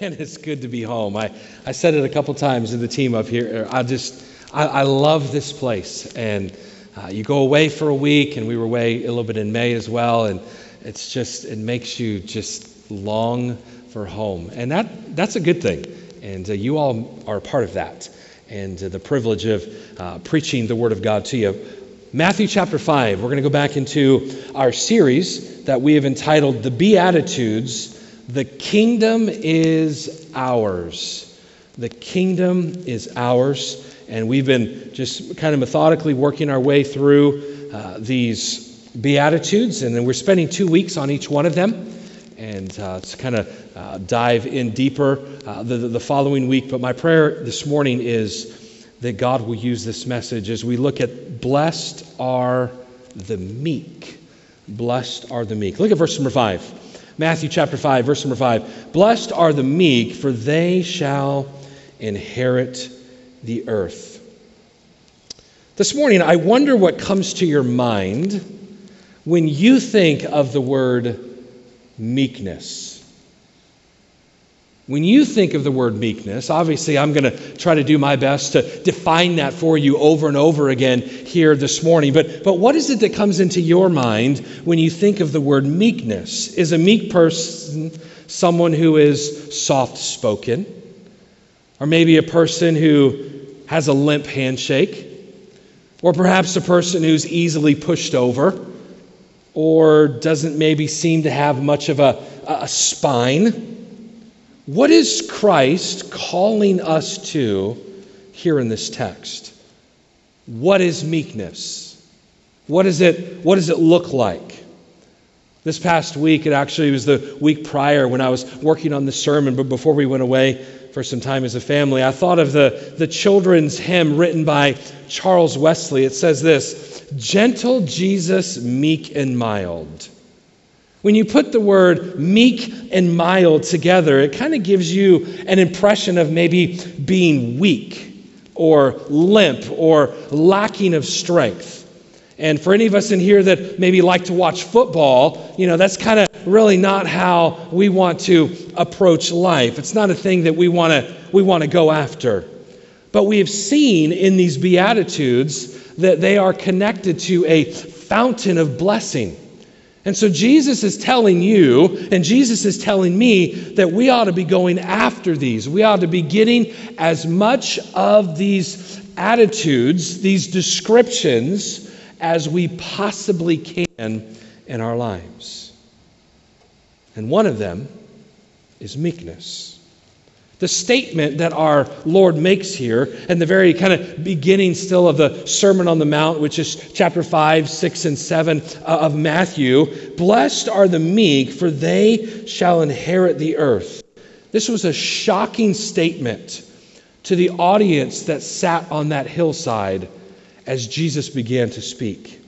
Man, it's good to be home. I, I said it a couple times in the team up here. I just, I, I love this place. And uh, you go away for a week, and we were away a little bit in May as well. And it's just, it makes you just long for home. And that, that's a good thing. And uh, you all are a part of that. And uh, the privilege of uh, preaching the Word of God to you. Matthew chapter 5, we're going to go back into our series that we have entitled The Beatitudes the kingdom is ours. The kingdom is ours. And we've been just kind of methodically working our way through uh, these Beatitudes. And then we're spending two weeks on each one of them. And uh, to kind of uh, dive in deeper uh, the, the following week. But my prayer this morning is that God will use this message as we look at blessed are the meek. Blessed are the meek. Look at verse number five. Matthew chapter 5, verse number 5. Blessed are the meek, for they shall inherit the earth. This morning, I wonder what comes to your mind when you think of the word meekness. When you think of the word meekness, obviously I'm going to try to do my best to define that for you over and over again here this morning. But, but what is it that comes into your mind when you think of the word meekness? Is a meek person someone who is soft spoken? Or maybe a person who has a limp handshake? Or perhaps a person who's easily pushed over? Or doesn't maybe seem to have much of a, a spine? What is Christ calling us to here in this text? What is meekness? What, is it, what does it look like? This past week, it actually was the week prior when I was working on the sermon, but before we went away for some time as a family, I thought of the, the children's hymn written by Charles Wesley. It says this Gentle Jesus, meek and mild. When you put the word meek and mild together, it kind of gives you an impression of maybe being weak or limp or lacking of strength. And for any of us in here that maybe like to watch football, you know, that's kind of really not how we want to approach life. It's not a thing that we want to we want to go after. But we have seen in these beatitudes that they are connected to a fountain of blessing. And so Jesus is telling you, and Jesus is telling me, that we ought to be going after these. We ought to be getting as much of these attitudes, these descriptions, as we possibly can in our lives. And one of them is meekness. The statement that our Lord makes here, and the very kind of beginning still of the Sermon on the Mount, which is chapter 5, 6, and 7 uh, of Matthew Blessed are the meek, for they shall inherit the earth. This was a shocking statement to the audience that sat on that hillside as Jesus began to speak.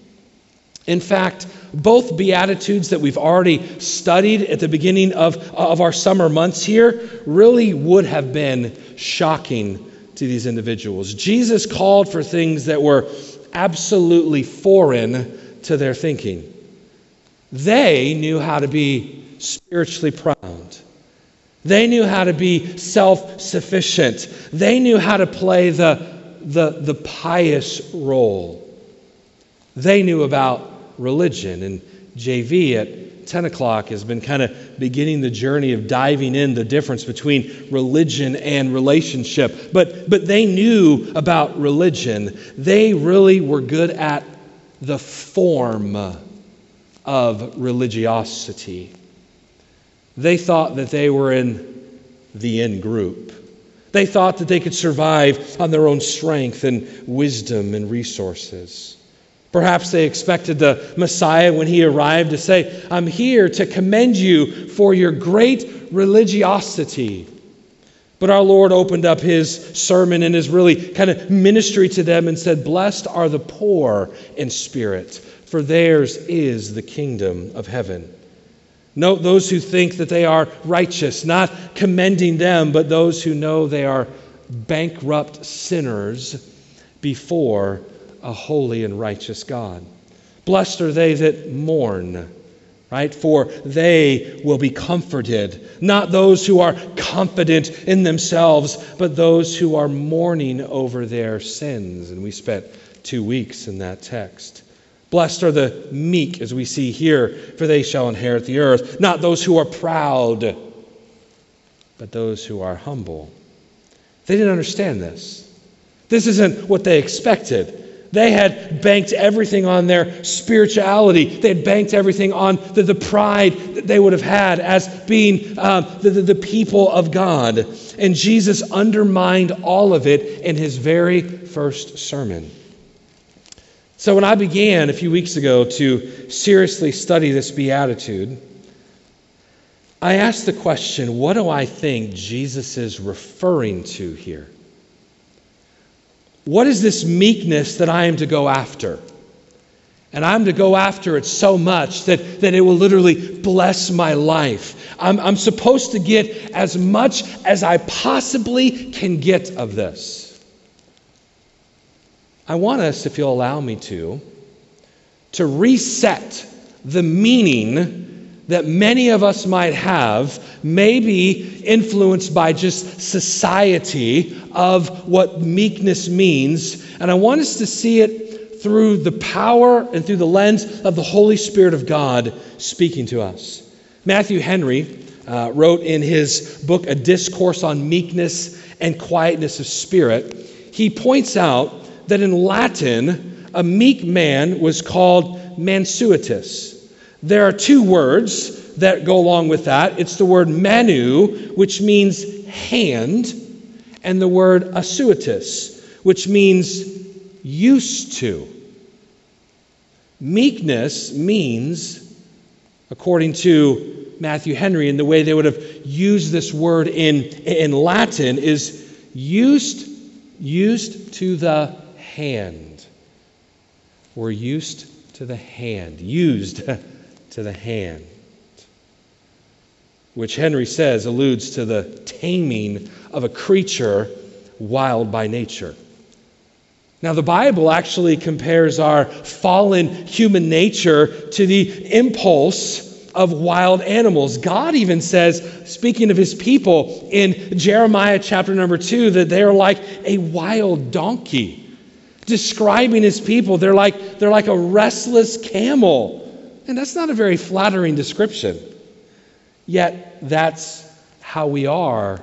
In fact, both Beatitudes that we've already studied at the beginning of, of our summer months here really would have been shocking to these individuals. Jesus called for things that were absolutely foreign to their thinking. They knew how to be spiritually proud. They knew how to be self sufficient. They knew how to play the, the, the pious role. They knew about religion. And JV at 10 o'clock has been kind of beginning the journey of diving in the difference between religion and relationship. But, but they knew about religion. They really were good at the form of religiosity. They thought that they were in the in group. They thought that they could survive on their own strength and wisdom and resources. Perhaps they expected the Messiah when he arrived to say, I'm here to commend you for your great religiosity. But our Lord opened up his sermon and his really kind of ministry to them and said, Blessed are the poor in spirit, for theirs is the kingdom of heaven. Note those who think that they are righteous, not commending them, but those who know they are bankrupt sinners before a holy and righteous God. Blessed are they that mourn, right? For they will be comforted. Not those who are confident in themselves, but those who are mourning over their sins. And we spent two weeks in that text. Blessed are the meek, as we see here, for they shall inherit the earth. Not those who are proud, but those who are humble. They didn't understand this. This isn't what they expected. They had banked everything on their spirituality. They had banked everything on the, the pride that they would have had as being um, the, the, the people of God. And Jesus undermined all of it in his very first sermon. So, when I began a few weeks ago to seriously study this beatitude, I asked the question what do I think Jesus is referring to here? What is this meekness that I am to go after? And I'm to go after it so much that, that it will literally bless my life. I'm, I'm supposed to get as much as I possibly can get of this. I want us, if you'll allow me to, to reset the meaning that many of us might have, maybe influenced by just society of what meekness means. And I want us to see it through the power and through the lens of the Holy Spirit of God speaking to us. Matthew Henry uh, wrote in his book, A Discourse on Meekness and Quietness of Spirit, he points out that in Latin, a meek man was called mansuetus. There are two words that go along with that. It's the word manu, which means hand, and the word assuetus, which means used to. Meekness means, according to Matthew Henry, and the way they would have used this word in, in Latin, is used, used to the hand. We're used to the hand, used to the hand, which Henry says alludes to the taming of a creature wild by nature. Now, the Bible actually compares our fallen human nature to the impulse of wild animals. God even says, speaking of his people in Jeremiah chapter number two, that they're like a wild donkey. Describing his people, they're like, they're like a restless camel. And that's not a very flattering description. Yet, that's how we are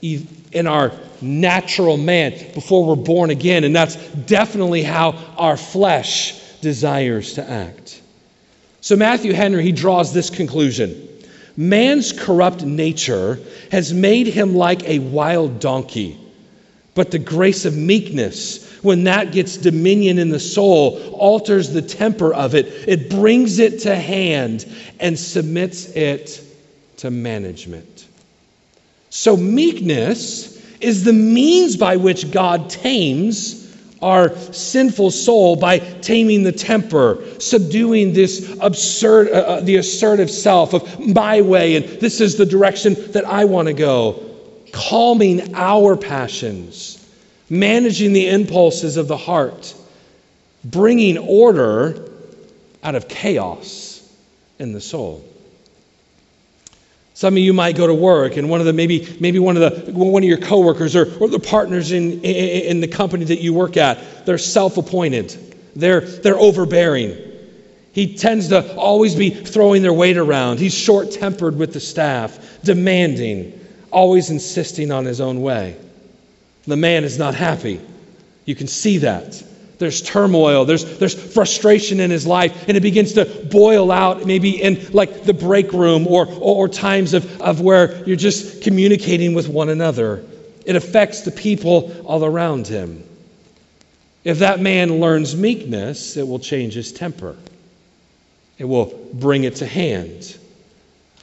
in our natural man before we're born again. And that's definitely how our flesh desires to act. So, Matthew Henry, he draws this conclusion Man's corrupt nature has made him like a wild donkey, but the grace of meekness when that gets dominion in the soul, alters the temper of it, it brings it to hand and submits it to management. So, meekness is the means by which God tames our sinful soul by taming the temper, subduing this absurd, uh, uh the assertive self of my way, and this is the direction that I want to go, calming our passions managing the impulses of the heart, bringing order out of chaos in the soul. Some of you might go to work, and one of the maybe maybe one of the one of your coworkers or, or the partners in, in, in the company that you work at, they're self-appointed. They're they're overbearing. He tends to always be throwing their weight around. He's short-tempered with the staff, demanding, always insisting on his own way. The man is not happy. You can see that. There's turmoil, there's, there's frustration in his life, and it begins to boil out maybe in like the break room or, or, or times of, of where you're just communicating with one another. It affects the people all around him. If that man learns meekness, it will change his temper. It will bring it to hand.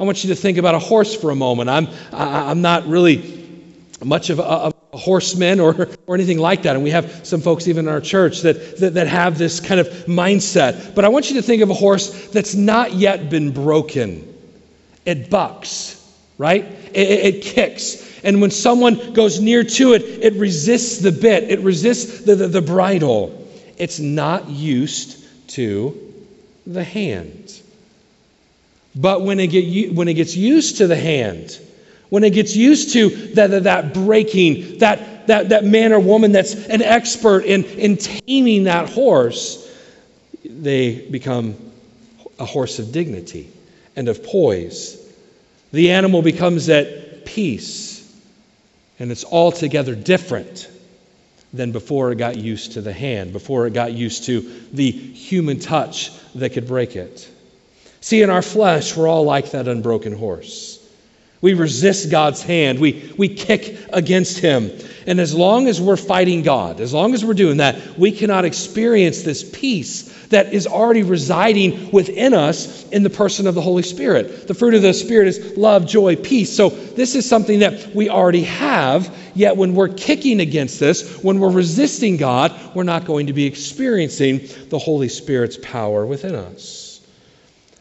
I want you to think about a horse for a moment. I'm, I, I'm not really much of a, horsemen or, or anything like that. And we have some folks even in our church that, that, that, have this kind of mindset. But I want you to think of a horse that's not yet been broken. It bucks, right? It, it, kicks. And when someone goes near to it, it resists the bit, it resists the, the, the bridle. It's not used to the hand. But when it, get, when it gets used to the hand, when it gets used to that, that, breaking, that, that, that man or woman that's an expert in, in taming that horse, they become a horse of dignity and of poise. The animal becomes at peace, and it's altogether different than before it got used to the hand, before it got used to the human touch that could break it. See, in our flesh, we're all like that unbroken horse. We resist God's hand. We, we kick against Him. And as long as we're fighting God, as long as we're doing that, we cannot experience this peace that is already residing within us in the person of the Holy Spirit. The fruit of the Spirit is love, joy, peace. So this is something that we already have, yet when we're kicking against this, when we're resisting God, we're not going to be experiencing the Holy Spirit's power within us.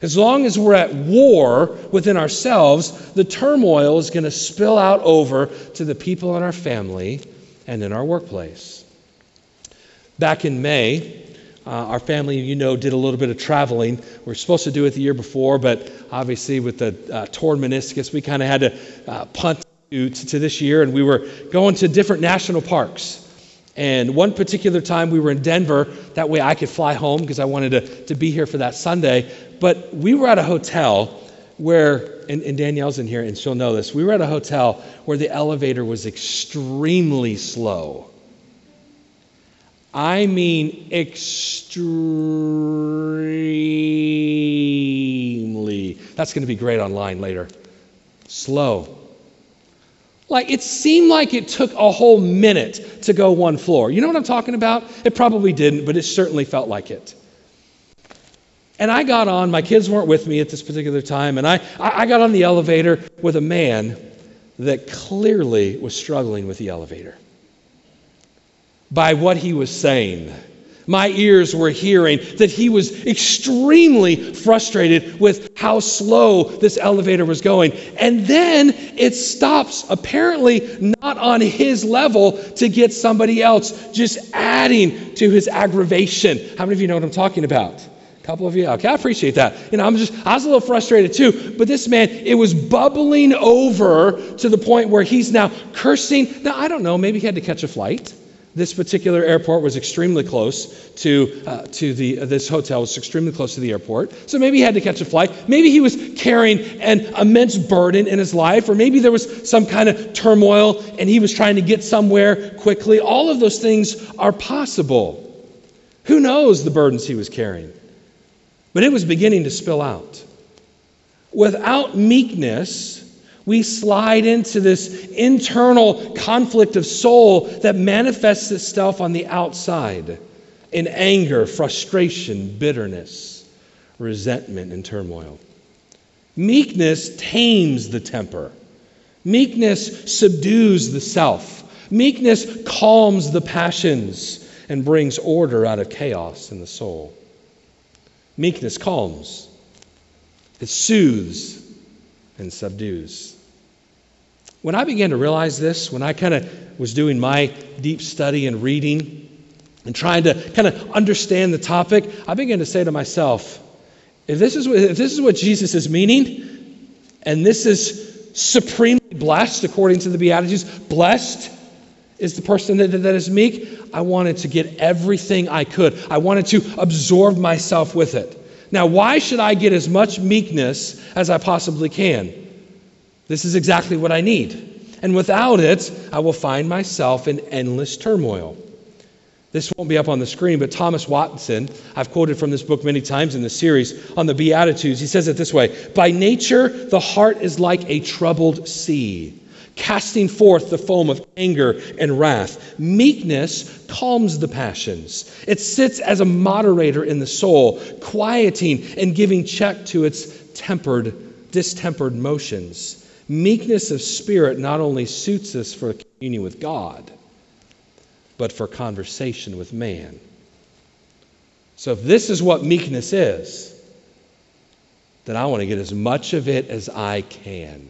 As long as we're at war within ourselves, the turmoil is going to spill out over to the people in our family and in our workplace. Back in May, uh, our family, you know, did a little bit of traveling. We were supposed to do it the year before, but obviously with the uh, torn meniscus, we kind of had to uh, punt to, to, to this year, and we were going to different national parks. And one particular time we were in Denver, that way I could fly home because I wanted to, to be here for that Sunday. But we were at a hotel where, and, and, Danielle's in here and she'll know this, we were at a hotel where the elevator was extremely slow. I mean, extremely. That's going to be great online later. Slow. Like it seemed like it took a whole minute to go one floor. You know what I'm talking about? It probably didn't, but it certainly felt like it. And I got on, my kids weren't with me at this particular time, and I, I got on the elevator with a man that clearly was struggling with the elevator by what he was saying. My ears were hearing that he was extremely frustrated with how slow this elevator was going. And then it stops, apparently not on his level, to get somebody else, just adding to his aggravation. How many of you know what I'm talking about? A couple of you okay i appreciate that you know i'm just i was a little frustrated too but this man it was bubbling over to the point where he's now cursing now i don't know maybe he had to catch a flight this particular airport was extremely close to, uh, to the, uh, this hotel was extremely close to the airport. So maybe he had to catch a flight. Maybe he was carrying an immense burden in his life, or maybe there was some kind of turmoil and he was trying to get somewhere quickly. All of those things are possible. Who knows the burdens he was carrying? But it was beginning to spill out. Without meekness, we slide into this internal conflict of soul that manifests itself on the outside in anger, frustration, bitterness, resentment, and turmoil. Meekness tames the temper. Meekness subdues the self. Meekness calms the passions and brings order out of chaos in the soul. Meekness calms, it soothes and subdues. When I began to realize this, when I kind of was doing my deep study and reading and trying to kind of understand the topic, I began to say to myself, if this is what, if this is what Jesus is meaning, and this is supremely blessed according to the Beatitudes, blessed is the person that, that is meek, I wanted to get everything I could. I wanted to absorb myself with it. Now, why should I get as much meekness as I possibly can? This is exactly what I need. And without it, I will find myself in endless turmoil. This won't be up on the screen, but Thomas Watson, I've quoted from this book many times in the series on the Beatitudes. He says it this way By nature, the heart is like a troubled sea, casting forth the foam of anger and wrath. Meekness calms the passions, it sits as a moderator in the soul, quieting and giving check to its tempered, distempered motions. Meekness of spirit not only suits us for communion with God, but for conversation with man. So if this is what meekness is, then I want to get as much of it as I can.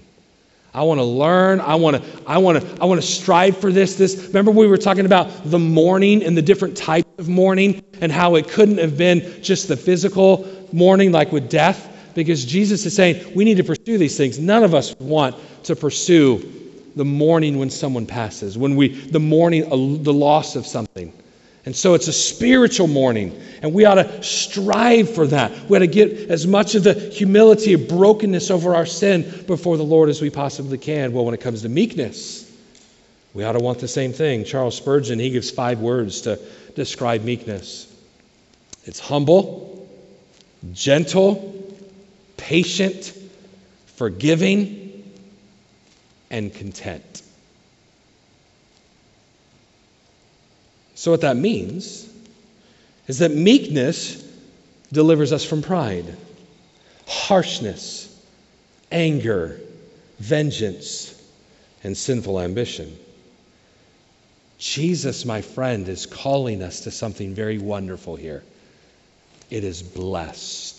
I want to learn. I want to, I want to, I want to strive for this. This remember we were talking about the mourning and the different types of mourning and how it couldn't have been just the physical mourning like with death because Jesus is saying we need to pursue these things. None of us want to pursue the mourning when someone passes, when we, the mourning, the loss of something. And so it's a spiritual mourning, and we ought to strive for that. We ought to get as much of the humility of brokenness over our sin before the Lord as we possibly can. Well, when it comes to meekness, we ought to want the same thing. Charles Spurgeon, he gives five words to describe meekness it's humble, gentle, patient, forgiving, and content. So, what that means is that meekness delivers us from pride, harshness, anger, vengeance, and sinful ambition. Jesus, my friend, is calling us to something very wonderful here. It is blessed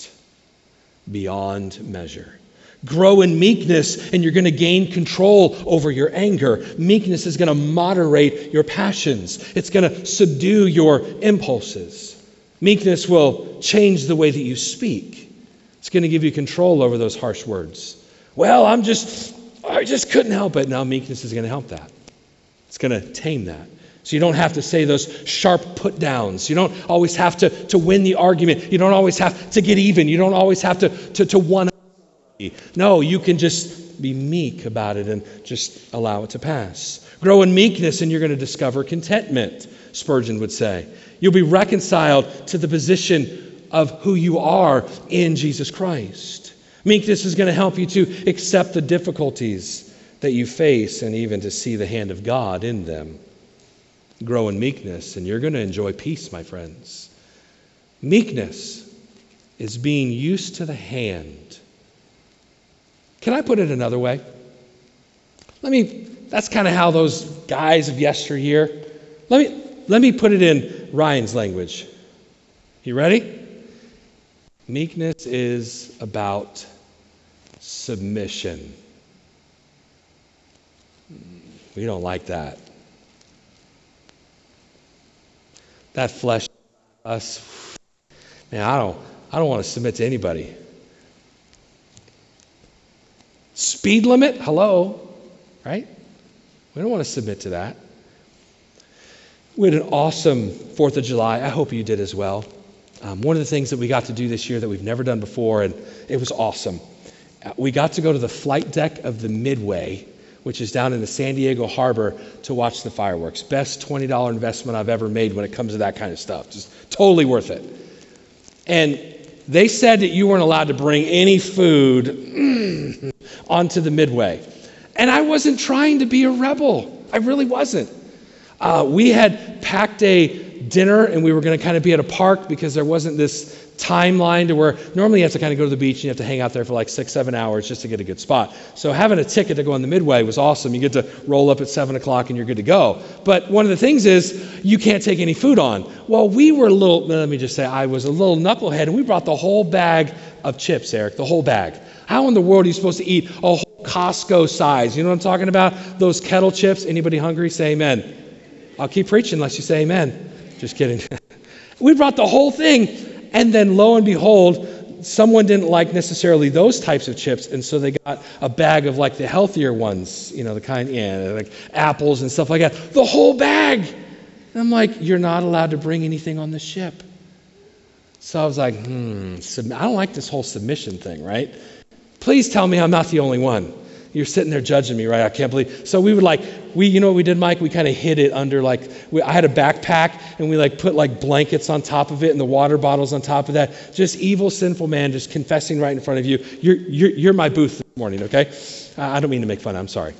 beyond measure. Grow in meekness, and you're going to gain control over your anger. Meekness is going to moderate your passions, it's going to subdue your impulses. Meekness will change the way that you speak, it's going to give you control over those harsh words. Well, I'm just, I just couldn't help it. Now, meekness is going to help that. It's going to tame that. So you don't have to say those sharp put downs. You don't always have to, to win the argument. You don't always have to get even. You don't always have to, to, to one. No, you can just be meek about it and just allow it to pass. Grow in meekness and you're going to discover contentment, Spurgeon would say. You'll be reconciled to the position of who you are in Jesus Christ. Meekness is going to help you to accept the difficulties that you face and even to see the hand of God in them. Grow in meekness and you're going to enjoy peace, my friends. Meekness is being used to the hand can I put it another way? Let me, that's kind of how those guys of yesteryear, let me, let me put it in Ryan's language. You ready? Meekness is about submission. We don't like that. That flesh, us, man, I don't, I don't want to submit to anybody. Speed limit? Hello, right? We don't want to submit to that. We had an awesome 4th of July. I hope you did as well. Um, one of the things that we got to do this year that we've never done before, and it was awesome. Uh, we got to go to the flight deck of the Midway, which is down in the San Diego harbor, to watch the fireworks. Best $20 investment I've ever made when it comes to that kind of stuff. Just totally worth it. And they said that you weren't allowed to bring any food onto the midway. And I wasn't trying to be a rebel. I really wasn't. Uh, we had packed a dinner and we were going to kind of be at a park because there wasn't this timeline to where normally you have to kind of go to the beach and you have to hang out there for like six, seven hours just to get a good spot. So having a ticket to go on the Midway was awesome. You get to roll up at seven o'clock and you're good to go. But one of the things is you can't take any food on. Well, we were a little, let me just say, I was a little knucklehead and we brought the whole bag of chips, Eric, the whole bag. How in the world are you supposed to eat a whole Costco size? You know what I'm talking about? Those kettle chips. Anybody hungry? Say amen. I'll keep preaching unless you say amen. Just kidding. we brought the whole thing and then lo and behold, someone didn't like necessarily those types of chips, and so they got a bag of like the healthier ones, you know, the kind, yeah, like apples and stuff like that. The whole bag. And I'm like, you're not allowed to bring anything on the ship. So I was like, hmm, I don't like this whole submission thing, right? Please tell me I'm not the only one. You're sitting there judging me, right? I can't believe. So we would like, we, you know what we did, Mike? We kind of hid it under like, we, I had a backpack and we like put like blankets on top of it and the water bottles on top of that. Just evil, sinful man just confessing right in front of you. You're, you're, you're my booth this morning, okay? I don't mean to make fun. I'm sorry.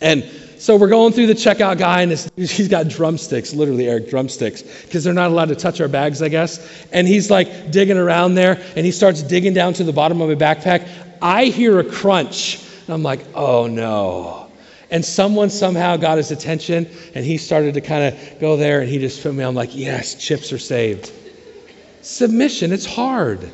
And so we're going through the checkout guy, and he's got drumsticks, literally, Eric, drumsticks, because they're not allowed to touch our bags, I guess. And he's like digging around there, and he starts digging down to the bottom of my backpack. I hear a crunch and I'm like, oh no. And someone somehow got his attention and he started to kind of go there and he just put me, I'm like, yes, chips are saved. Submission, it's hard.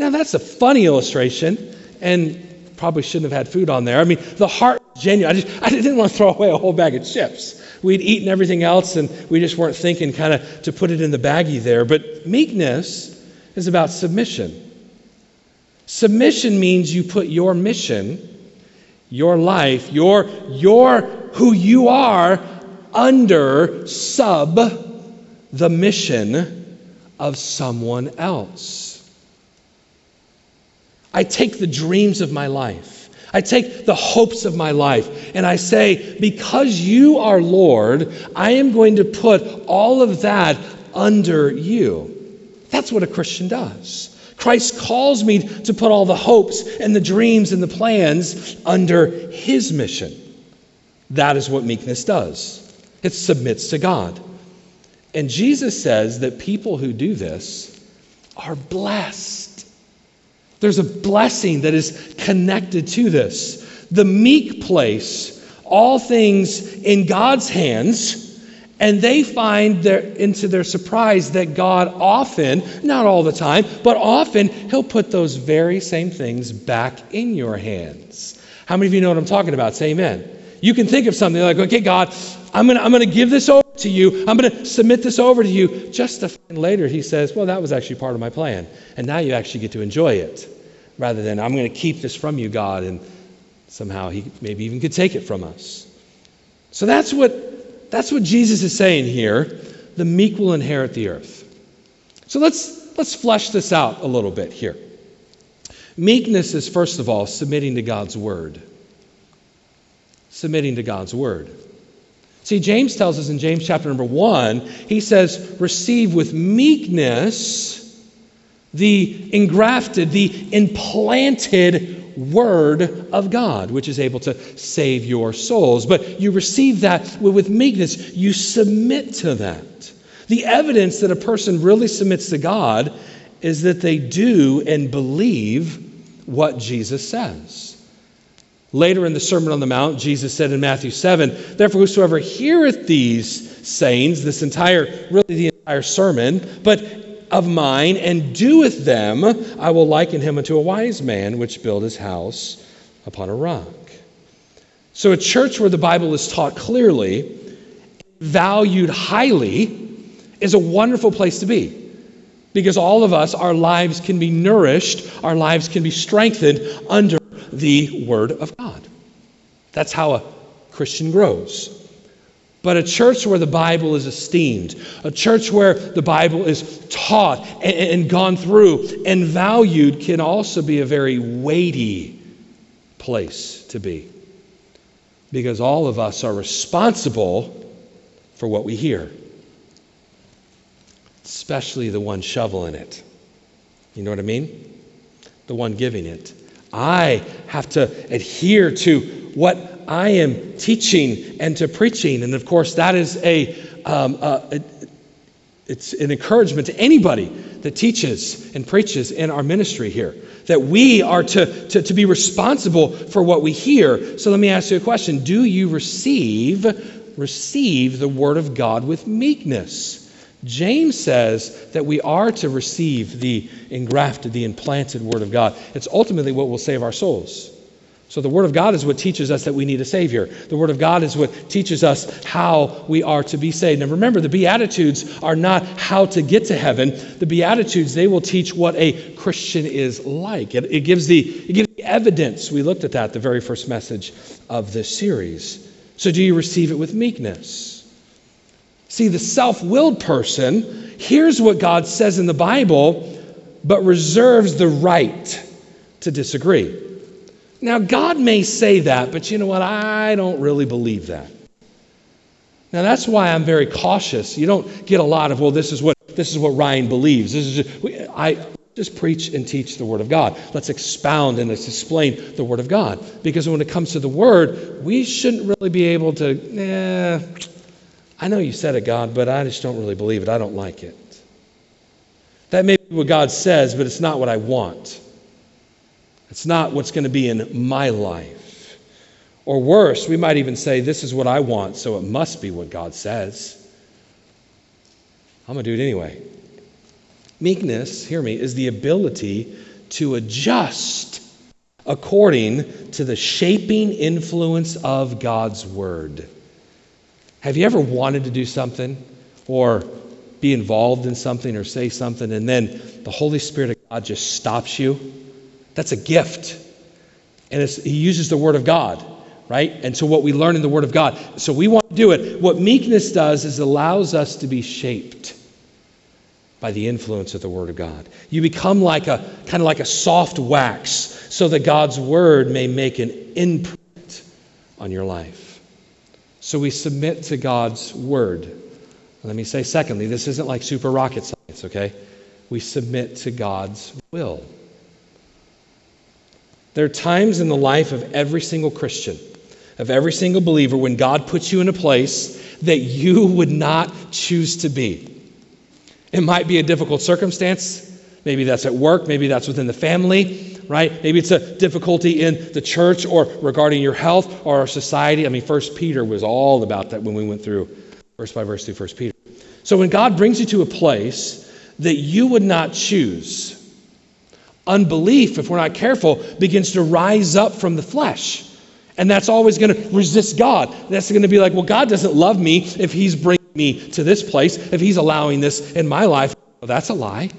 Now that's a funny illustration and probably shouldn't have had food on there. I mean, the heart genuine. I, just, I didn't want to throw away a whole bag of chips. We'd eaten everything else and we just weren't thinking kind of to put it in the baggie there. But meekness is about submission. Submission means you put your mission, your life, your, your who you are under sub the mission of someone else. I take the dreams of my life. I take the hopes of my life and I say, because you are Lord, I am going to put all of that under you. That's what a Christian does. Christ calls me to put all the hopes and the dreams and the plans under his mission. That is what meekness does. It submits to God. And Jesus says that people who do this are blessed. There's a blessing that is connected to this. The meek place all things in God's hands, and they find their, into their surprise that God often, not all the time, but often, He'll put those very same things back in your hands. How many of you know what I'm talking about? Say amen. You can think of something like, okay, God, I'm going to I'm going to give this over to you. I'm going to submit this over to you. Just to find later, he says, well, that was actually part of my plan. And now you actually get to enjoy it rather than I'm going to keep this from you, God. And somehow he maybe even could take it from us. So that's what, that's what Jesus is saying here. The meek will inherit the earth. So let's, let's flesh this out a little bit here. Meekness is, first of all, submitting to God's word submitting to God's word. See, James tells us in James chapter number one, he says, receive with meekness the engrafted, the implanted word of God, which is able to save your souls. But you receive that with meekness, you submit to that. The evidence that a person really submits to God is that they do and believe what Jesus says. Later in the Sermon on the Mount, Jesus said in Matthew 7, Therefore, whosoever heareth these sayings, this entire, really the entire sermon, but of mine, and doeth them, I will liken him unto a wise man which built his house upon a rock. So, a church where the Bible is taught clearly, valued highly, is a wonderful place to be. Because all of us, our lives can be nourished, our lives can be strengthened under the Word of God. That's how a Christian grows. But a church where the Bible is esteemed, a church where the Bible is taught and, and, gone through and valued, can also be a very weighty place to be. Because all of us are responsible for what we hear, especially the one shoveling it. You know what I mean? The one giving it. I have to adhere to what I am teaching and to preaching. And of course, that is a, um, a, it's an encouragement to anybody that teaches and preaches in our ministry here that we are to, to, to be responsible for what we hear. So let me ask you a question Do you receive, receive the word of God with meekness? James says that we are to receive the engrafted, the implanted Word of God. It's ultimately what will save our souls. So, the Word of God is what teaches us that we need a Savior. The Word of God is what teaches us how we are to be saved. Now, remember, the Beatitudes are not how to get to heaven. The Beatitudes, they will teach what a Christian is like. It, it gives, the, it gives the evidence. We looked at that the very first message of this series. So, do you receive it with meekness? See, the self willed person hears what God says in the Bible, but reserves the right to disagree. Now, God may say that, but you know what? I don't really believe that. Now, that's why I'm very cautious. You don't get a lot of, well, this is what, this is what Ryan believes. This is just, I just preach and teach the Word of God. Let's expound and let's explain the Word of God. Because when it comes to the Word, we shouldn't really be able to, eh, I know you said it, God, but I just don't really believe it. I don't like it. That may be what God says, but it's not what I want. It's not what's going to be in my life. Or worse, we might even say, This is what I want, so it must be what God says. I'm going to do it anyway. Meekness, hear me, is the ability to adjust according to the shaping influence of God's Word. Have you ever wanted to do something or be involved in something or say something, and then the Holy Spirit of God just stops you That's a gift. And he uses the Word of God, right? And so what we learn in the Word of God. So we want to do it. What meekness does is allows us to be shaped by the influence of the Word of God. You become like a kind of like a soft wax so that God's Word may make an imprint on your life. So we submit to God's Word. Let me say, secondly, this isn't like super rocket science, okay? We submit to God's will. There are times in the life of every single Christian, of every single believer, when God puts you in a place that you would not choose to be. It might be a difficult circumstance. Maybe that's at work. Maybe that's within the family, right? Maybe it's a difficulty in the church or regarding your health or our society. I mean, First Peter was all about that when we went through verse by verse through First Peter. So when God brings you to a place that you would not choose, Unbelief, if we're not careful, begins to rise up from the flesh. And that's always going to resist God. That's going to be like, well, God doesn't love me if He's bringing me to this place, if He's allowing this in my life. Well, that's a lie.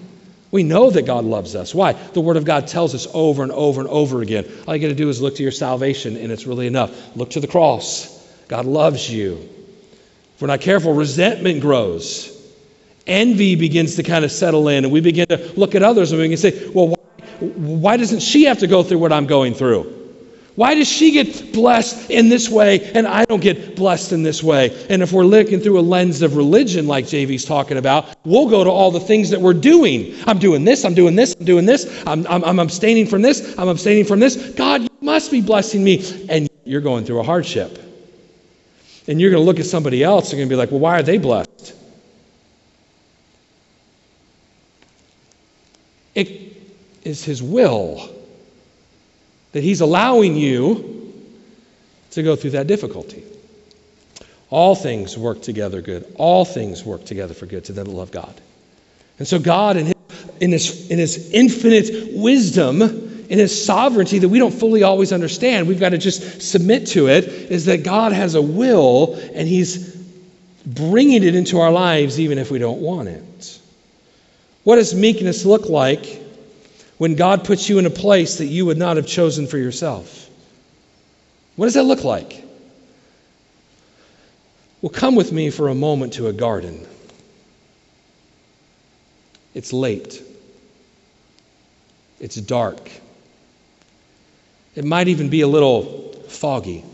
We know that God loves us. Why? The Word of God tells us over and over and over again. All you got to do is look to your salvation, and it's really enough. Look to the cross. God loves you. If we're not careful, resentment grows. Envy begins to kind of settle in, and we begin to look at others and we can say, well, why doesn't she have to go through what I'm going through? Why does she get blessed in this way and I don't get blessed in this way? And if we're looking through a lens of religion, like JV's talking about, we'll go to all the things that we're doing. I'm doing this, I'm doing this, I'm doing this, I'm, I'm, I'm abstaining from this, I'm abstaining from this. God, you must be blessing me. And you're going through a hardship. And you're going to look at somebody else and going to be like, well, why are they blessed? It is His will that He's allowing you to go through that difficulty. All things work together good. All things work together for good to them that love God. And so, God, in His, in His, in his infinite wisdom, in His sovereignty that we don't fully always understand, we've got to just submit to it, is that God has a will and He's bringing it into our lives even if we don't want it. What does meekness look like when God puts you in a place that you would not have chosen for yourself? What does that look like? Well, come with me for a moment to a garden. It's late. It's dark. It might even be a little foggy.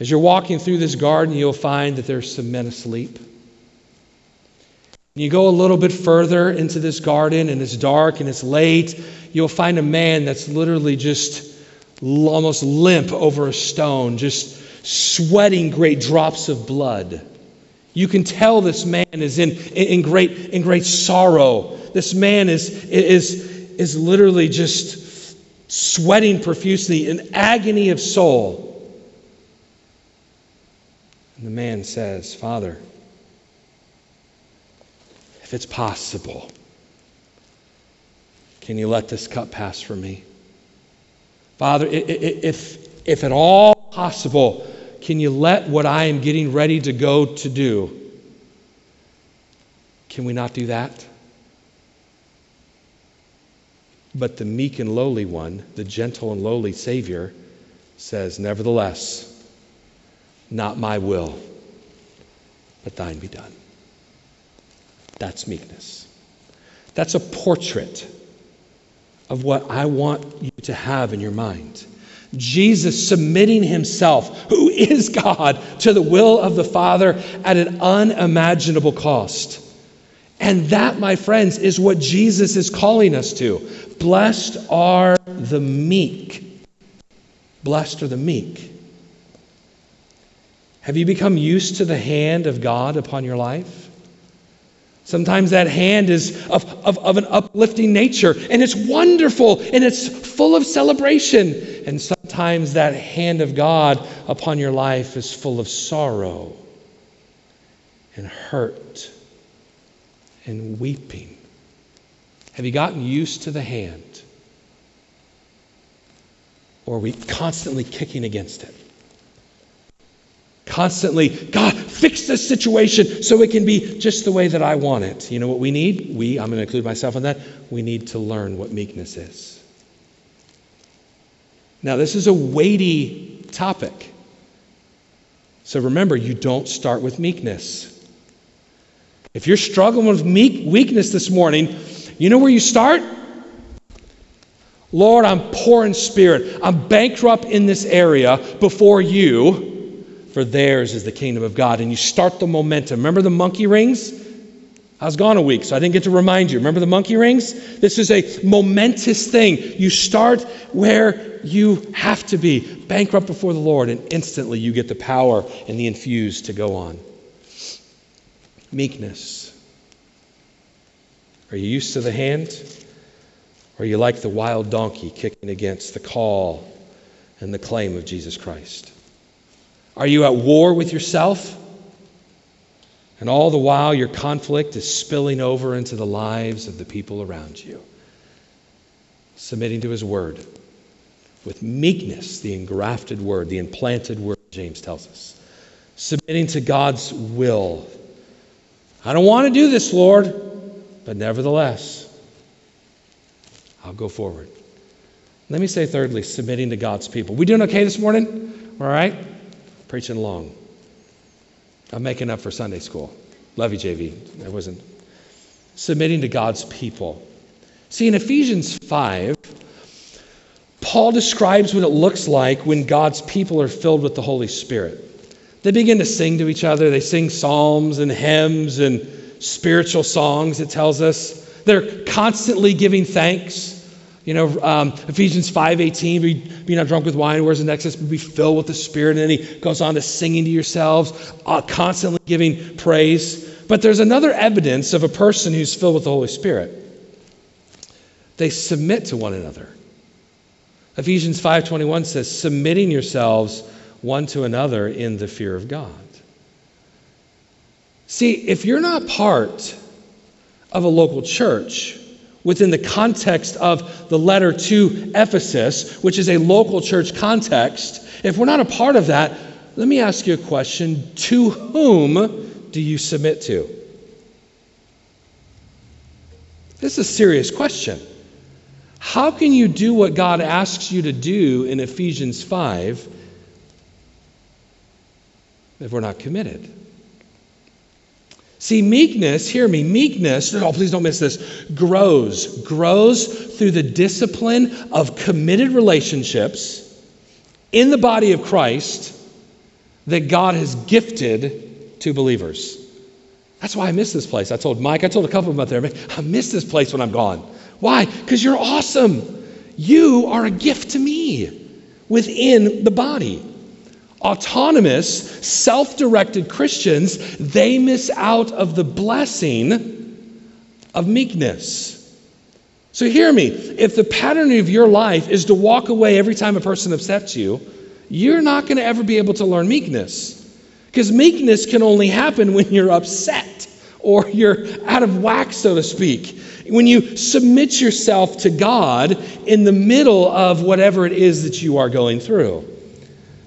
As you're walking through this garden, you'll find that there's some men asleep. You go a little bit further into this garden, and it's dark and it's late. You'll find a man that's literally just almost limp over a stone, just sweating great drops of blood. You can tell this man is in, in, great, in great sorrow. This man is, is, is literally just sweating profusely, in agony of soul. And the man says, Father, if it's possible, can you let this cup pass from me? Father, if, if at all possible, can you let what I am getting ready to go to do, can we not do that? But the meek and lowly one, the gentle and lowly Savior, says, Nevertheless, not my will, but thine be done. That's meekness. That's a portrait of what I want you to have in your mind. Jesus submitting himself, who is God, to the will of the Father at an unimaginable cost. And that, my friends, is what Jesus is calling us to. Blessed are the meek. Blessed are the meek. Have you become used to the hand of God upon your life? Sometimes that hand is of, of, of, an uplifting nature, and it's wonderful and it's full of celebration. And sometimes that hand of God upon your life is full of sorrow and hurt and weeping. Have you gotten used to the hand? Or are we constantly kicking against it? Constantly, God, fix this situation so it can be just the way that I want it. You know what we need? We, I'm going to include myself in that, we need to learn what meekness is. Now, this is a weighty topic. So remember, you don't start with meekness. If you're struggling with meek, weakness this morning, you know where you start? Lord, I'm poor in spirit. I'm bankrupt in this area before you, for theirs is the kingdom of God. And you start the momentum. Remember the monkey rings? I was gone a week, so I didn't get to remind you. Remember the monkey rings? This is a momentous thing. You start where you have to be, bankrupt before the Lord, and instantly you get the power and the infuse to go on. Meekness. Are you used to the hand? Or are you like the wild donkey kicking against the call and the claim of Jesus Christ? Are you at war with yourself? And all the while, your conflict is spilling over into the lives of the people around you. Submitting to His Word with meekness, the engrafted Word, the implanted Word, James tells us. Submitting to God's will. I don't want to do this, Lord, but nevertheless, I'll go forward. Let me say, thirdly, submitting to God's people. We doing okay this morning? All right? Preaching along. I'm making up for Sunday school. Love you, JV. I wasn't. Submitting to God's people. See, in Ephesians 5, Paul describes what it looks like when God's people are filled with the Holy Spirit. They begin to sing to each other. They sing psalms and hymns and spiritual songs, it tells us. They're constantly giving thanks. You know, um, Ephesians 5.18, be, be not drunk with wine, where's the nexus, but be filled with the Spirit. And then he goes on to singing to yourselves, uh, constantly giving praise. But there's another evidence of a person who's filled with the Holy Spirit. They submit to one another. Ephesians 5.21 says, submitting yourselves one to another in the fear of God. See, if you're not part of a local church, within the context of the letter to Ephesus, which is a local church context, if we're not a part of that, let me ask you a question. To whom do you submit to? This is a serious question. How can you do what God asks you to do in Ephesians 5 if we're not committed? See, meekness, hear me, meekness, oh, please don't miss this, grows, grows through the discipline of committed relationships in the body of Christ that God has gifted to believers. That's why I miss this place. I told Mike, I told a couple of them out there, I miss this place when I'm gone. Why? Because you're awesome. You are a gift to me within the body autonomous, self directed Christians, they miss out of the blessing of meekness. So, hear me. If the pattern of your life is to walk away every time a person upsets you, you're not going to ever be able to learn meekness. Because meekness can only happen when you're upset or you're out of whack, so to speak. When you submit yourself to God in the middle of whatever it is that you are going through.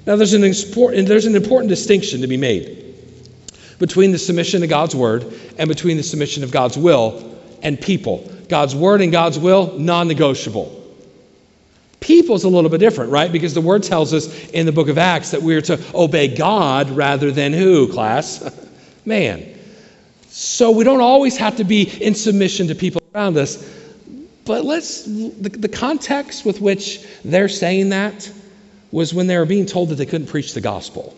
Now, there's an, important, there's an important distinction to be made between the submission to God's word and between the submission of God's will and people. God's word and God's will, non negotiable. People's a little bit different, right? Because the word tells us in the book of Acts that we are to obey God rather than who, class? Man. So we don't always have to be in submission to people around us. But let's, the, the context with which they're saying that was when they were being told that they couldn't preach the gospel.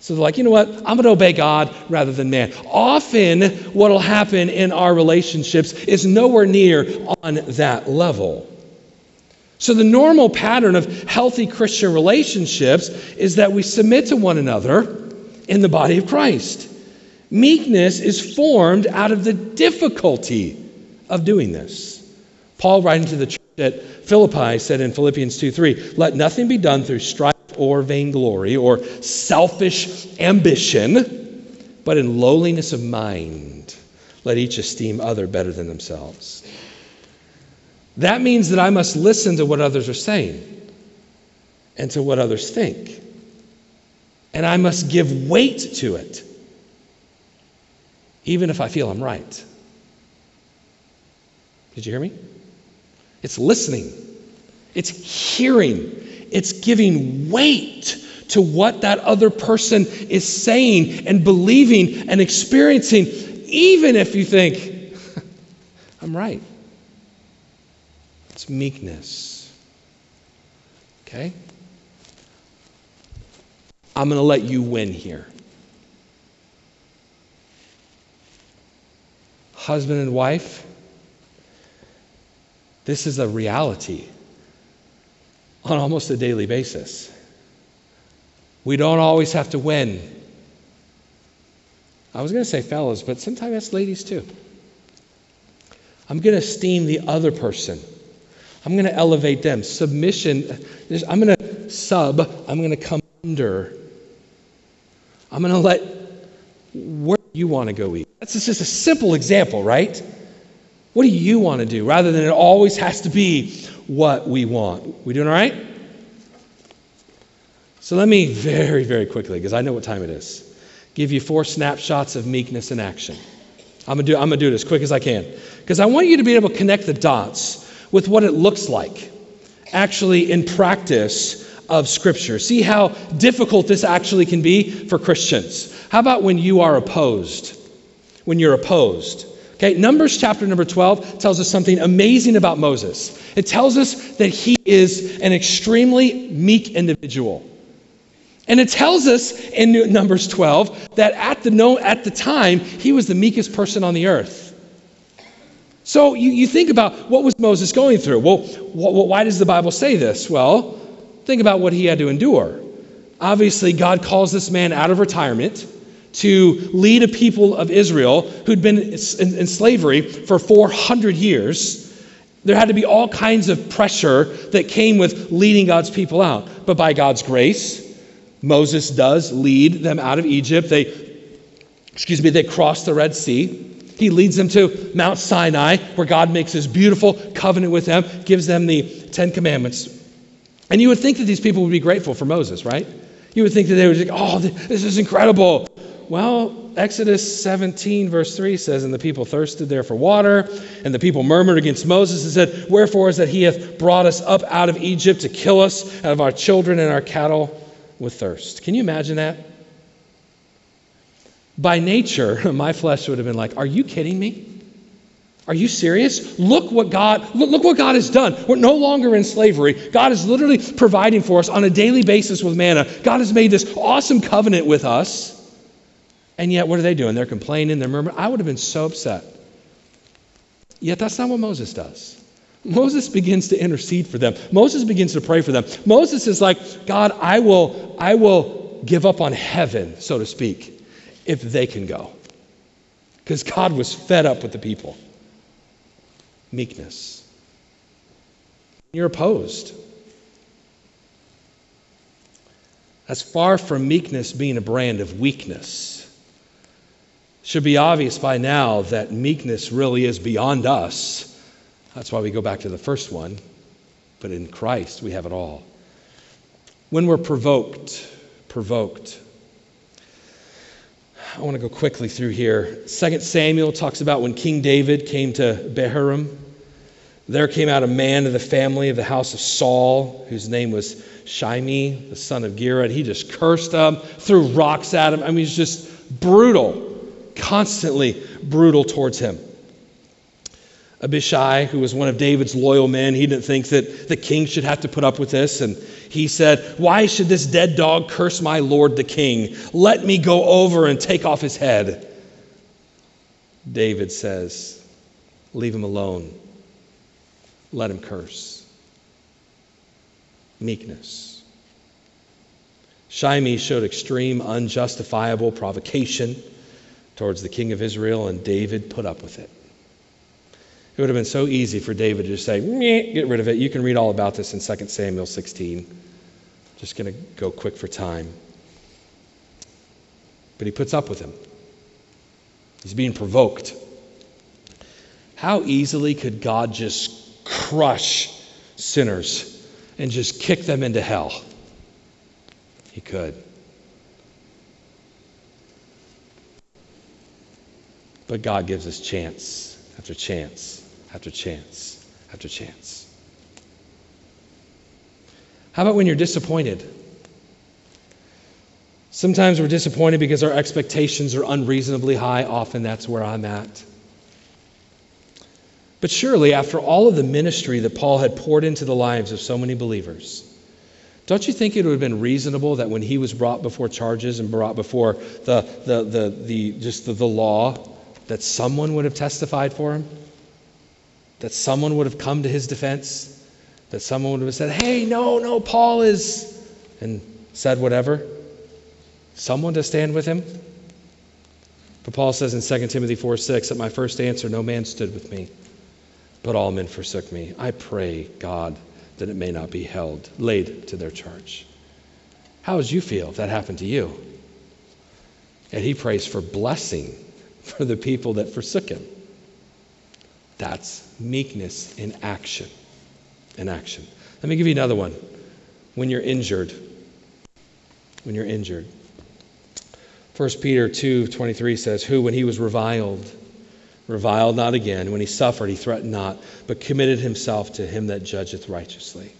So they're like, you know what? I'm going to obey God rather than man. Often, what will happen in our relationships is nowhere near on that level. So, the normal pattern of healthy Christian relationships is that we submit to one another in the body of Christ. Meekness is formed out of the difficulty of doing this. Paul, writing to the church at Philippi said in Philippians 2 3, let nothing be done through strife or vainglory or selfish ambition, but in lowliness of mind, let each esteem other better than themselves. That means that I must listen to what others are saying and to what others think. And I must give weight to it, even if I feel I'm right. Did you hear me? It's listening, it's hearing, it's giving weight to what that other person is saying and believing and experiencing, even if you think, I'm right. It's meekness. Okay? I'm going to let you win here. Husband and wife, this is a reality on almost a daily basis. We don't always have to win. I was going to say fellas, but sometimes that's ladies too. I'm going to esteem the other person. I'm going to elevate them. Submission, I'm going to sub, I'm going to come under. I'm going to let where you want to go eat. That's just a simple example, right? What do you want to do? Rather than it always has to be what we want. We doing all right? So let me very, very quickly, because I know what time it is, give you four snapshots of meekness in action. I'm going to do, I'm to do it as quick as I can. Because I want you to be able to connect the dots with what it looks like actually in practice of Scripture. See how difficult this actually can be for Christians. How about when you are opposed? When you're opposed. Okay, Numbers chapter number 12 tells us something amazing about Moses. It tells us that he is an extremely meek individual. And it tells us in Numbers 12 that at the, no, at the time, he was the meekest person on the earth. So you, you think about what was Moses going through? Well, wh- why does the Bible say this? Well, Think about what he had to endure. Obviously, God calls this man out of retirement to lead a people of Israel who'd been in, slavery for 400 years. There had to be all kinds of pressure that came with leading God's people out. But by God's grace, Moses does lead them out of Egypt. They, excuse me, they cross the Red Sea. He leads them to Mount Sinai, where God makes his beautiful covenant with them, gives them the Ten Commandments. And you would think that these people would be grateful for Moses, right? You would think that they would think, oh, this is incredible. Well, Exodus 17, verse 3 says, And the people thirsted there for water, and the people murmured against Moses and said, Wherefore is that he hath brought us up out of Egypt to kill us out of our children and our cattle with thirst? Can you imagine that? By nature, my flesh would have been like, Are you kidding me? Are you serious? Look what God look, look, what God has done. We're no longer in slavery. God is literally providing for us on a daily basis with manna. God has made this awesome covenant with us. And yet what are they doing? They're complaining, they're murmuring. I would have been so upset. Yet that's not what Moses does. Moses begins to intercede for them. Moses begins to pray for them. Moses is like, God, I will I will give up on heaven, so to speak, if they can go. Because God was fed up with the people meekness. You're opposed. That's far from meekness being a brand of weakness. Should be obvious by now that meekness really is beyond us. That's why we go back to the first one. But in Christ, we have it all. When we're provoked, provoked. I want to go quickly through here. 2 Samuel talks about when King David came to Bahurim. There came out a man of the family of the house of Saul, whose name was Shimei, the son of Gera. He just cursed him, threw rocks at him. I mean, he's just brutal, constantly brutal towards him. Abishai, who was one of David's loyal men, he didn't think that the king should have to put up with this. And he said, Why should this dead dog curse my lord the king? Let me go over and take off his head. David says, Leave him alone let him curse. Meekness. Shimei showed extreme, unjustifiable provocation towards the king of Israel, and David put up with it. It would have been so easy for David to just say, get rid of it. You can read all about this in 2 Samuel 16. Just going to go quick for time. But he puts up with him. He's being provoked. How easily could God just crush sinners and just kick them into hell. He could. But God gives us chance after chance after chance after chance. How about when you're disappointed? Sometimes we're disappointed because our expectations are unreasonably high. Often that's where I'm at. But surely, after all of the ministry that Paul had poured into the lives of so many believers, don't you think it would have been reasonable that when he was brought before charges and brought before the, the, the, the just the, the law, that someone would have testified for him? That someone would have come to his defense? That someone would have said, hey, no, no, Paul is, and said whatever? Someone to stand with him? But Paul says in 2 Timothy 4 6, at my first answer, no man stood with me, but all men forsook me. I pray, God, that it may not be held, laid to their charge. How would you feel if that happened to you? And he prays for blessing for the people that forsook him. That's meekness in action. In action. Let me give you another one. When you're injured. When you're injured. 1 Peter 2:23 says, "Who when he was reviled, reviled not again; when he suffered, he threatened not, but committed himself to him that judgeth righteously."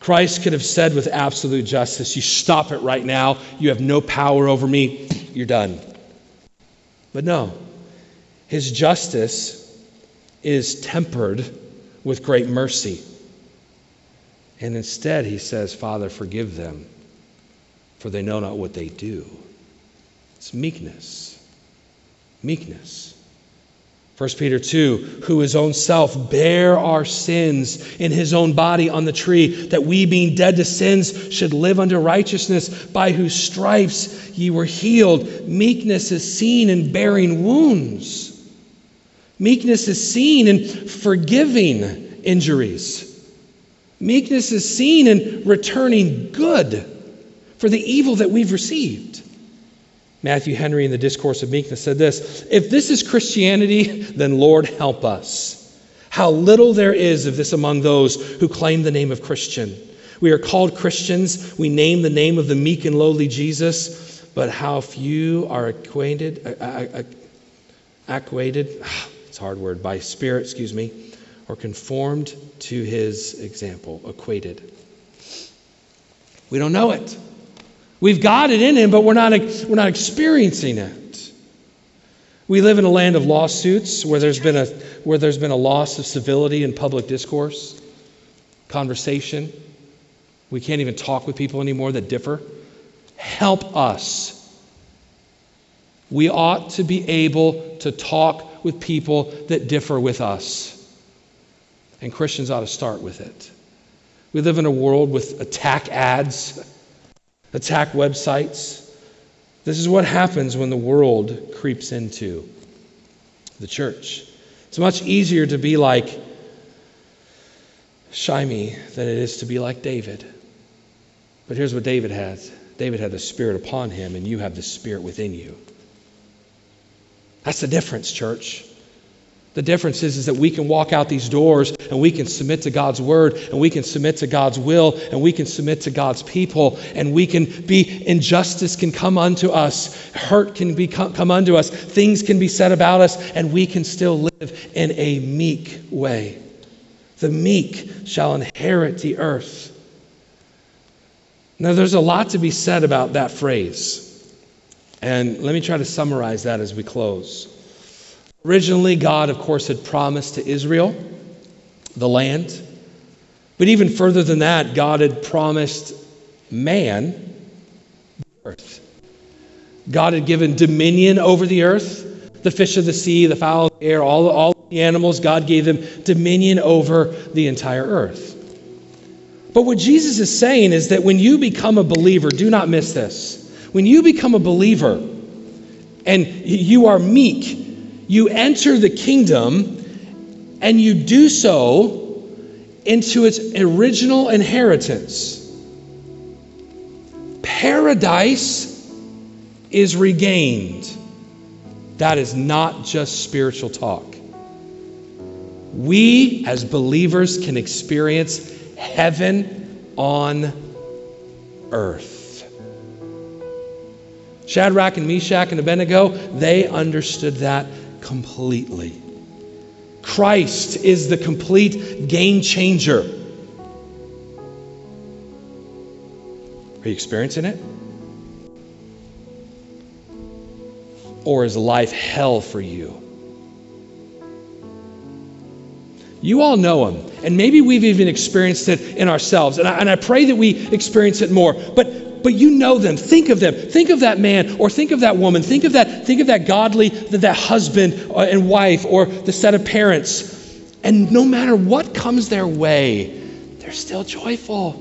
Christ could have said with absolute justice, "You stop it right now. You have no power over me. You're done." But no. His justice is tempered with great mercy. And instead, he says, Father, forgive them, for they know not what they do. It's meekness. Meekness. 1 Peter 2, who his own self bare our sins in his own body on the tree, that we, being dead to sins, should live unto righteousness, by whose stripes ye were healed. Meekness is seen in bearing wounds. Meekness is seen in forgiving injuries. Meekness is seen in returning good for the evil that we've received. Matthew Henry in the Discourse of Meekness said this If this is Christianity, then Lord help us. How little there is of this among those who claim the name of Christian. We are called Christians. We name the name of the meek and lowly Jesus, but how few are acquainted, uh, uh, uh acquainted, it's a hard word, by spirit, excuse me, or conformed to his example, equated. We don't know it. We've got it in him, but we're not, we're not experiencing it. We live in a land of lawsuits where there's been a, where there's been a loss of civility in public discourse, conversation. We can't even talk with people anymore that differ. Help us. We ought to be able to talk with people that differ with us. And Christians ought to start with it. We live in a world with attack ads attack websites. This is what happens when the world creeps into the church. It's much easier to be like Shimei than it is to be like David. But here's what David has David had the Spirit upon him, and you have the Spirit within you. That's the difference, church. The difference is, is that we can walk out these doors and we can submit to God's word and we can submit to God's will and we can submit to God's people and we can be, injustice can come unto us, hurt can be, come come unto us, things can be said about us, and we can still live in a meek way. The meek shall inherit the earth. Now, there's a lot to be said about that phrase. And let me try to summarize that as we close. Originally, God, of course, had promised to Israel the land. But even further than that, God had promised man the earth. God had given dominion over the earth, the fish of the sea, the fowl of the air, all, all the animals. God gave them dominion over the entire earth. But what Jesus is saying is that when you become a believer, do not miss this. When you become a believer and you are meek, you enter the kingdom and you do so into its original inheritance. Paradise is regained. That is not just spiritual talk. We, as believers, can experience heaven on earth. Shadrach and Meshach and Abednego, they understood that completely. Christ is the complete game changer. Are you experiencing it? Or is life hell for you? You all know him. And maybe we've even experienced it in ourselves. And I, and I pray that we experience it more. But, but you know them. Think of them. Think of that man or think of that woman. Think of that, think of that godly, that, husband uh, and wife or the set of parents. And no matter what comes their way, they're still joyful.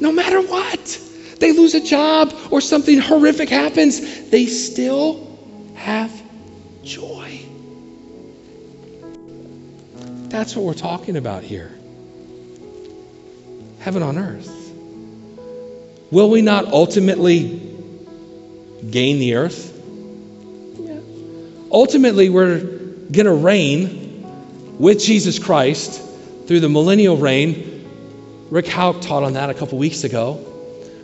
No matter what. They lose a job or something horrific happens, they still have joy. That's what we're talking about here. Heaven on earth. Will we not ultimately gain the earth? Yeah. Ultimately, we're going to reign with Jesus Christ through the millennial reign. Rick Hauk taught on that a couple weeks ago.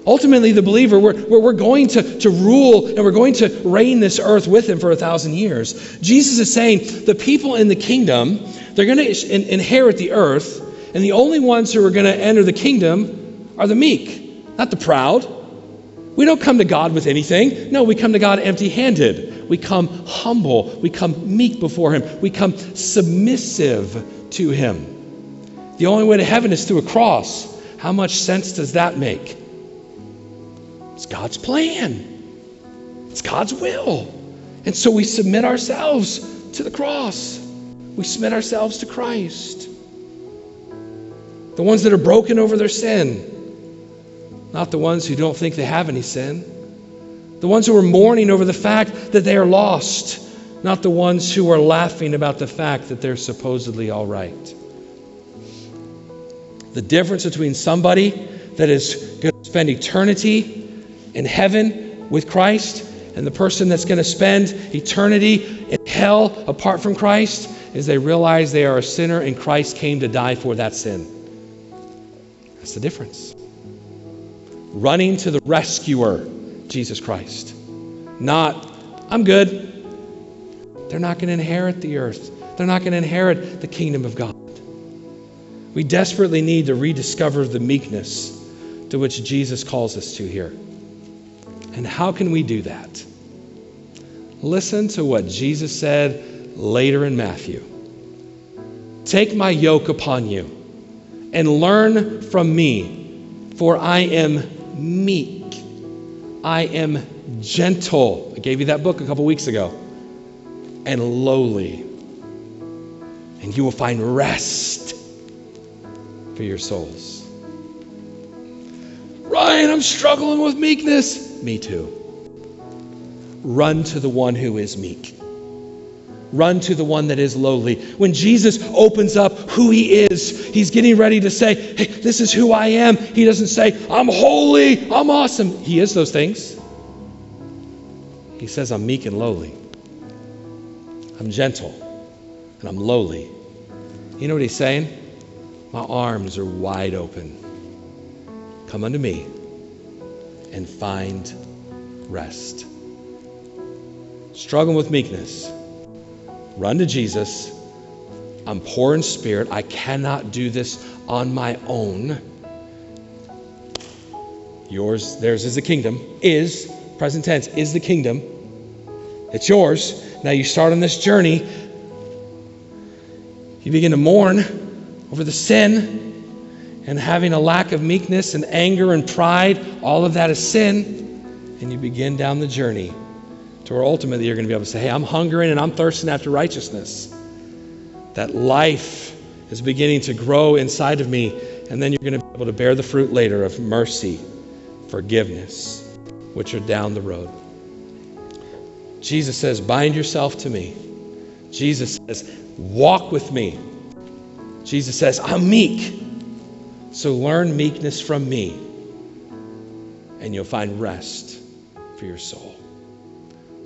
Ultimately, the believer, we're, we're going to, to rule and we're going to reign this earth with him for a thousand years. Jesus is saying the people in the kingdom they're going to in- inherit the earth, and the only ones who are going to enter the kingdom are the meek, not the proud. We don't come to God with anything. No, we come to God empty handed. We come humble. We come meek before Him. We come submissive to Him. The only way to heaven is through a cross. How much sense does that make? It's God's plan, it's God's will. And so we submit ourselves to the cross we submit ourselves to Christ. The ones that are broken over their sin, not the ones who don't think they have any sin. The ones who are mourning over the fact that they are lost, not the ones who are laughing about the fact that they're supposedly all right. The difference between somebody that is going to spend eternity in heaven with Christ and the person that's going to spend eternity in hell apart from Christ is they realize they are a sinner and Christ came to die for that sin. That's the difference. Running to the rescuer, Jesus Christ. Not, I'm good. They're not going to inherit the earth, they're not going to inherit the kingdom of God. We desperately need to rediscover the meekness to which Jesus calls us to here. And how can we do that? Listen to what Jesus said later in Matthew. Take my yoke upon you and learn from me, for I am meek. I am gentle. I gave you that book a couple weeks ago. And lowly. And you will find rest for your souls. Ryan, I'm struggling with meekness. Me too. Run to the one who is meek. Run to the one that is lowly. When Jesus opens up who he is, he's getting ready to say, Hey, this is who I am. He doesn't say, I'm holy, I'm awesome. He is those things. He says, I'm meek and lowly. I'm gentle and I'm lowly. You know what he's saying? My arms are wide open. Come unto me and find rest. Struggling with meekness Run to Jesus. I'm poor in spirit. I cannot do this on my own. Yours, theirs is the kingdom. Is, present tense, is the kingdom. It's yours. Now you start on this journey. You begin to mourn over the sin and having a lack of meekness and anger and pride. All of that is sin. And you begin down the journey to where ultimately you're going to be able to say, Hey, I'm hungering and I'm thirsting after righteousness. That life is beginning to grow inside of me, and then you're going to be able to bear the fruit later of mercy, forgiveness, which are down the road. Jesus says, Bind yourself to me. Jesus says, Walk with me. Jesus says, I'm meek. So learn meekness from me, and you'll find rest for your soul.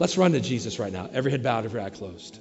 Let's run to Jesus right now. Every head bowed, every eye closed.